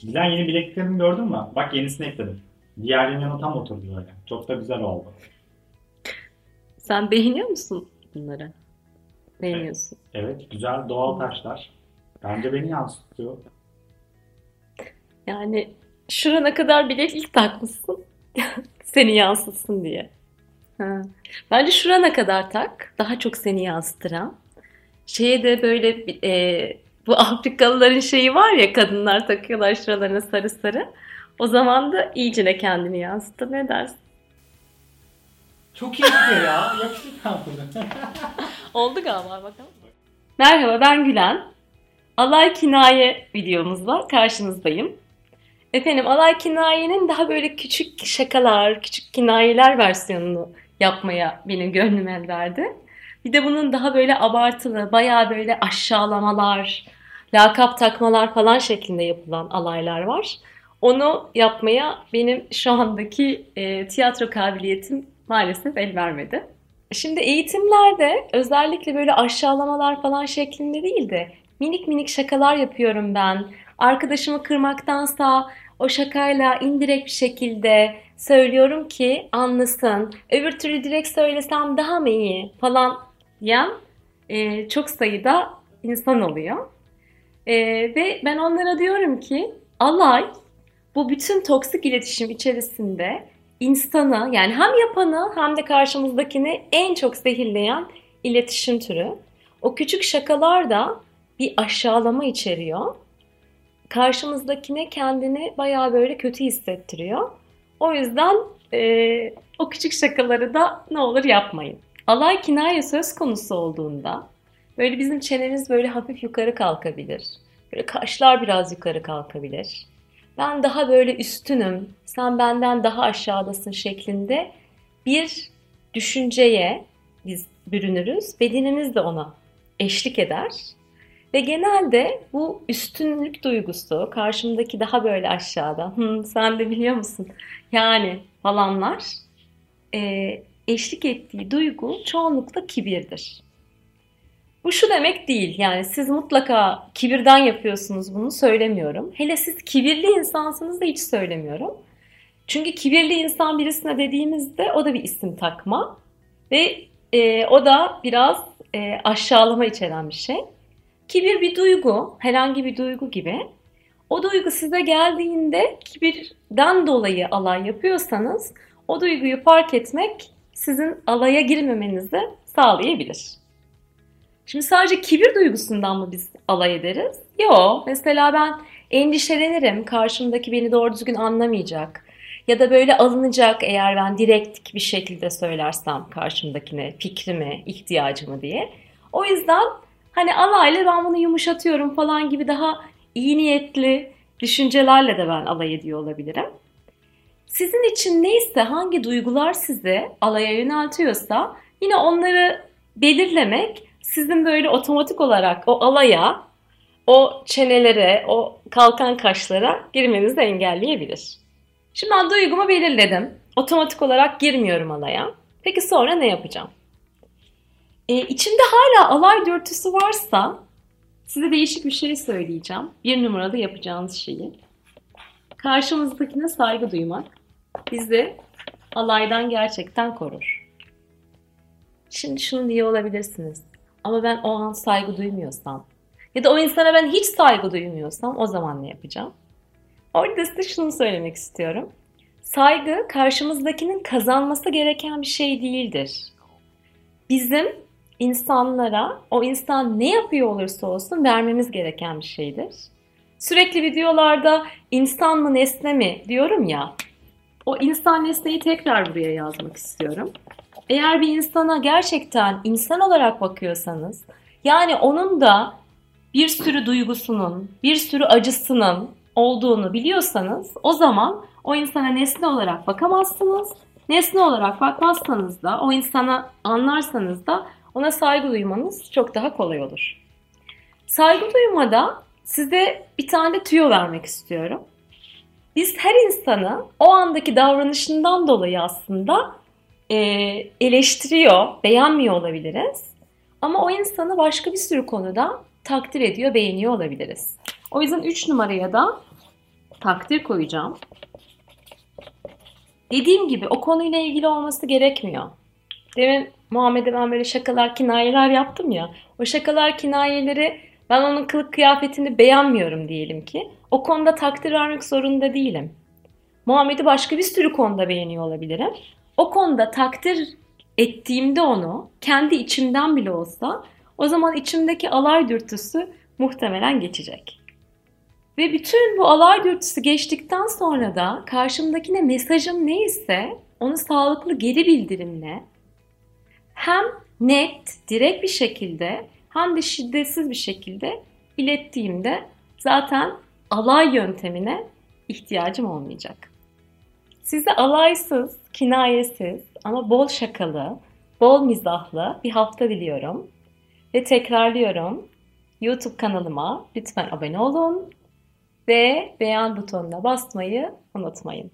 Giden yeni bilekliklerimi gördün mü? Bak yenisini ekledim. Diğerinin yanı tam oturdu böyle. Çok da güzel oldu. Sen beğeniyor musun bunları? Beğeniyorsun. Evet güzel doğal taşlar. Bence beni yansıtıyor. Yani şurana kadar bileklik takmışsın. seni yansıtsın diye. Ha. Bence şurana kadar tak. Daha çok seni yansıtıran. Şeye de böyle e, bu Afrikalıların şeyi var ya kadınlar takıyorlar şuralarına sarı sarı. O zaman da iyicine kendini yansıtır. Ne dersin? Çok iyi gidiyor ya. Yakışıklı bunu. Oldu galiba bakalım. Merhaba ben Gülen. Alay Kinaye videomuzla karşınızdayım. Efendim Alay Kinaye'nin daha böyle küçük şakalar, küçük kinayeler versiyonunu yapmaya benim gönlüm el verdi. Bir de bunun daha böyle abartılı, bayağı böyle aşağılamalar, lakap takmalar falan şeklinde yapılan alaylar var. Onu yapmaya benim şu andaki e, tiyatro kabiliyetim maalesef el vermedi. Şimdi eğitimlerde özellikle böyle aşağılamalar falan şeklinde değil de minik minik şakalar yapıyorum ben. Arkadaşımı kırmaktansa o şakayla indirekt bir şekilde söylüyorum ki anlasın. Öbür türlü direkt söylesem daha mı iyi falan diyen e, çok sayıda insan oluyor. E, ve ben onlara diyorum ki alay bu bütün toksik iletişim içerisinde insanı yani hem yapanı hem de karşımızdakini en çok zehirleyen iletişim türü. O küçük şakalar da bir aşağılama içeriyor. Karşımızdakine kendini baya böyle kötü hissettiriyor. O yüzden e, o küçük şakaları da ne olur yapmayın. Alay kinaye söz konusu olduğunda böyle bizim çenemiz böyle hafif yukarı kalkabilir. Böyle kaşlar biraz yukarı kalkabilir ben daha böyle üstünüm, sen benden daha aşağıdasın şeklinde bir düşünceye biz bürünürüz. Bedenimiz de ona eşlik eder. Ve genelde bu üstünlük duygusu karşımdaki daha böyle aşağıda, Hı, sen de biliyor musun yani falanlar e, eşlik ettiği duygu çoğunlukla kibirdir. Bu şu demek değil yani siz mutlaka kibirden yapıyorsunuz bunu söylemiyorum. Hele siz kibirli insansınız da hiç söylemiyorum. Çünkü kibirli insan birisine dediğimizde o da bir isim takma ve e, o da biraz e, aşağılama içeren bir şey. Kibir bir duygu, herhangi bir duygu gibi. O duygu size geldiğinde kibirden dolayı alay yapıyorsanız o duyguyu fark etmek sizin alaya girmemenizi sağlayabilir. Şimdi sadece kibir duygusundan mı biz alay ederiz? Yok. Mesela ben endişelenirim. Karşımdaki beni doğru düzgün anlamayacak. Ya da böyle alınacak eğer ben direkt bir şekilde söylersem karşımdakine fikrimi, ihtiyacımı diye. O yüzden hani alayla ben bunu yumuşatıyorum falan gibi daha iyi niyetli düşüncelerle de ben alay ediyor olabilirim. Sizin için neyse hangi duygular sizi alaya yöneltiyorsa yine onları belirlemek sizin böyle otomatik olarak o alaya, o çenelere, o kalkan kaşlara girmenizi engelleyebilir. Şimdi ben duygumu belirledim. Otomatik olarak girmiyorum alaya. Peki sonra ne yapacağım? Ee, içimde hala alay dürtüsü varsa size değişik bir şey söyleyeceğim. Bir numaralı yapacağınız şeyi. Karşımızdakine saygı duymak bizi alaydan gerçekten korur. Şimdi şunu diye olabilirsiniz. Ama ben o an saygı duymuyorsam ya da o insana ben hiç saygı duymuyorsam o zaman ne yapacağım? Orada size şunu söylemek istiyorum. Saygı karşımızdakinin kazanması gereken bir şey değildir. Bizim insanlara o insan ne yapıyor olursa olsun vermemiz gereken bir şeydir. Sürekli videolarda insan mı nesne mi diyorum ya. O insan nesneyi tekrar buraya yazmak istiyorum. Eğer bir insana gerçekten insan olarak bakıyorsanız, yani onun da bir sürü duygusunun, bir sürü acısının olduğunu biliyorsanız o zaman o insana nesne olarak bakamazsınız. Nesne olarak bakmazsanız da o insana anlarsanız da ona saygı duymanız çok daha kolay olur. Saygı duymada size bir tane tüyo vermek istiyorum. Biz her insanı o andaki davranışından dolayı aslında e, eleştiriyor, beğenmiyor olabiliriz. Ama o insanı başka bir sürü konuda takdir ediyor, beğeniyor olabiliriz. O yüzden 3 numaraya da takdir koyacağım. Dediğim gibi o konuyla ilgili olması gerekmiyor. Demin Muhammed'e ben böyle şakalar, kinayeler yaptım ya. O şakalar, kinayeleri ben onun kılık kıyafetini beğenmiyorum diyelim ki. O konuda takdir vermek zorunda değilim. Muhammed'i başka bir sürü konuda beğeniyor olabilirim. O konuda takdir ettiğimde onu kendi içimden bile olsa o zaman içimdeki alay dürtüsü muhtemelen geçecek. Ve bütün bu alay dürtüsü geçtikten sonra da karşımdakine mesajım neyse onu sağlıklı geri bildirimle hem net, direkt bir şekilde hem de şiddetsiz bir şekilde ilettiğimde zaten alay yöntemine ihtiyacım olmayacak. Size alaysız, kinayesiz ama bol şakalı, bol mizahlı bir hafta diliyorum. Ve tekrarlıyorum. YouTube kanalıma lütfen abone olun ve beğen butonuna basmayı unutmayın.